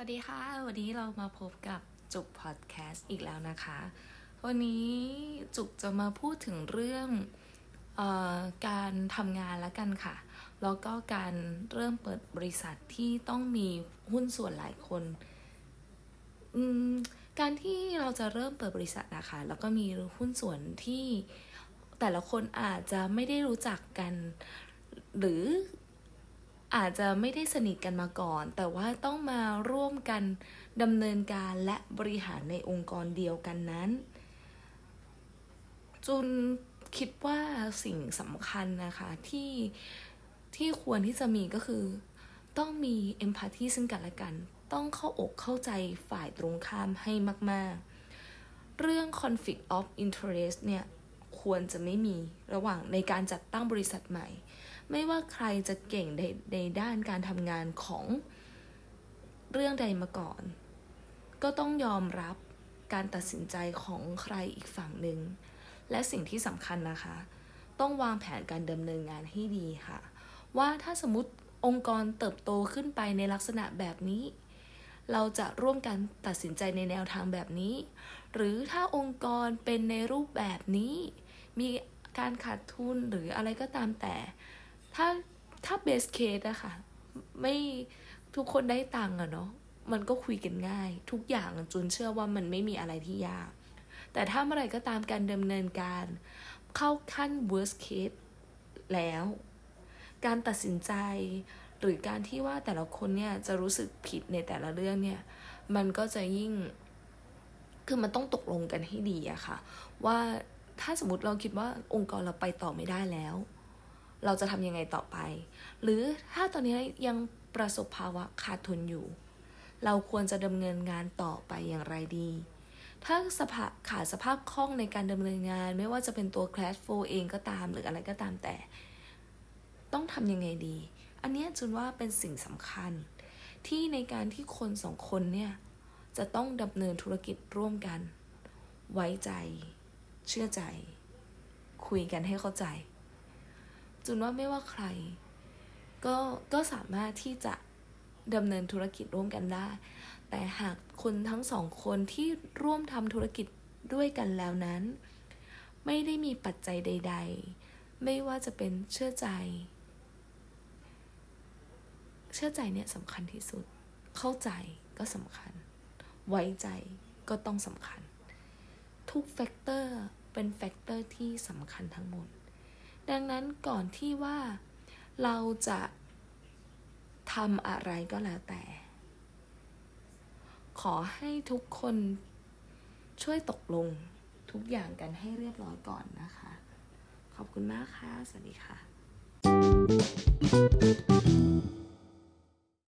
วัสดีค่ะ วันนี้เรามาพบกับจุกพอดแคสต์อีกแล้วนะคะ วันนี้จุกจะมาพูดถึงเรื่องออการทำงานแล้วกันค่ะ แล้วก็การเริ่มเปิดบริษัทที่ต้องมีหุ้นส่วนหลายคน การที่เราจะเริ่มเปิดบริษัทนะคะ แล้วก็มีหุ้นส่วนที่แต่ละคนอาจจะไม่ได้รู้จักกัน หรือ อาจจะไม่ได้สนิทกันมาก่อน แต่ว่าต้องมาร่วมกันดำเนินการและบริหารในองค์กรเดียวกันนั้น จุนคิดว่าสิ่งสำคัญนะคะที่ที่ควรที่จะมีก็คือ ต้องมีเอมพัตตีซึ่งกันและกัน ต้องเข้าอกเข้าใจฝ่ายตรงข้ามให้มาก ๆ เรื่อง conflict of interest เนี่ยควรจะไม่มีระหว่างในการจัดตั้งบริษัทใหม่ ไม่ว่าใครจะเก่งในในด้านการทำงานของเรื่องใดมาก่อน ก็ต้องยอมรับการตัดสินใจของใครอีกฝั่งหนึ่ง และสิ่งที่สำคัญนะคะ ต้องวางแผนการดำเนินงานให้ดีค่ะ ว่าถ้าสมมติองค์กรเติบโตขึ้นไปในลักษณะแบบนี้ เราจะร่วมกันตัดสินใจในแนวทางแบบนี้ หรือถ้าองค์กรเป็นในรูปแบบนี้ มีการขาดทุนหรืออะไรก็ตามแต่ ถ้าถ้าเบสเคสอะค่ะ ไม่ทุกคนได้ตังค์อะเนาะมันก็คุยกันง่าย ทุกอย่างจุนเชื่อว่ามันไม่มีอะไรที่ยาก แต่ถ้าเมื่อไรก็ตามการดำเนินการ เข้าขั้น worst case แล้ว การตัดสินใจ หรือการที่ว่าแต่ละคนเนี่ยจะรู้สึกผิดในแต่ละเรื่องเนี่ย มันก็จะยิ่ง คือมันต้องตกลงกันให้ดีอะค่ะ ว่าถ้าสมมติเราคิดว่าองค์กรเราไปต่อไม่ได้แล้ว เราจะทำยังไงต่อไป หรือถ้าตอนนี้ยังประสบภาวะขาดทุนอยู่ เราควรจะดำเนินงานต่อไปอย่างไรดี ถ้าสภาขาดสภาพคล่องในการดำเนินงาน ไม่ว่าจะเป็นตัว cash flow เองก็ตามหรืออะไรก็ตามแต่ ต้องทำยังไงดี อันนี้จุนว่าเป็นสิ่งสำคัญ ที่ในการที่คนสองคนเนี่ยจะต้องดำเนินธุรกิจร่วมกัน ไว้ใจ เชื่อใจ คุยกันให้เข้าใจ จุนว่าไม่ว่าใคร ก็ก็สามารถที่จะดำเนินธุรกิจร่วมกันได้ แต่หากคนทั้งสองคนที่ร่วมทำธุรกิจด้วยกันแล้วนั้น ไม่ได้มีปัจจัยใด ๆ ไม่ว่าจะเป็นเชื่อใจ เชื่อใจเนี่ยสำคัญที่สุด เข้าใจก็สำคัญ ไว้ใจก็ต้องสำคัญ ทุก factor เป็น factor ที่สำคัญทั้งหมด ดังนั้นก่อนที่ว่าเราจะทำอะไรก็แล้วแต่ ขอให้ทุกคนช่วยตกลงทุกอย่างกันให้เรียบร้อยก่อนนะคะ ขอบคุณมากค่ะ สวัสดีค่ะ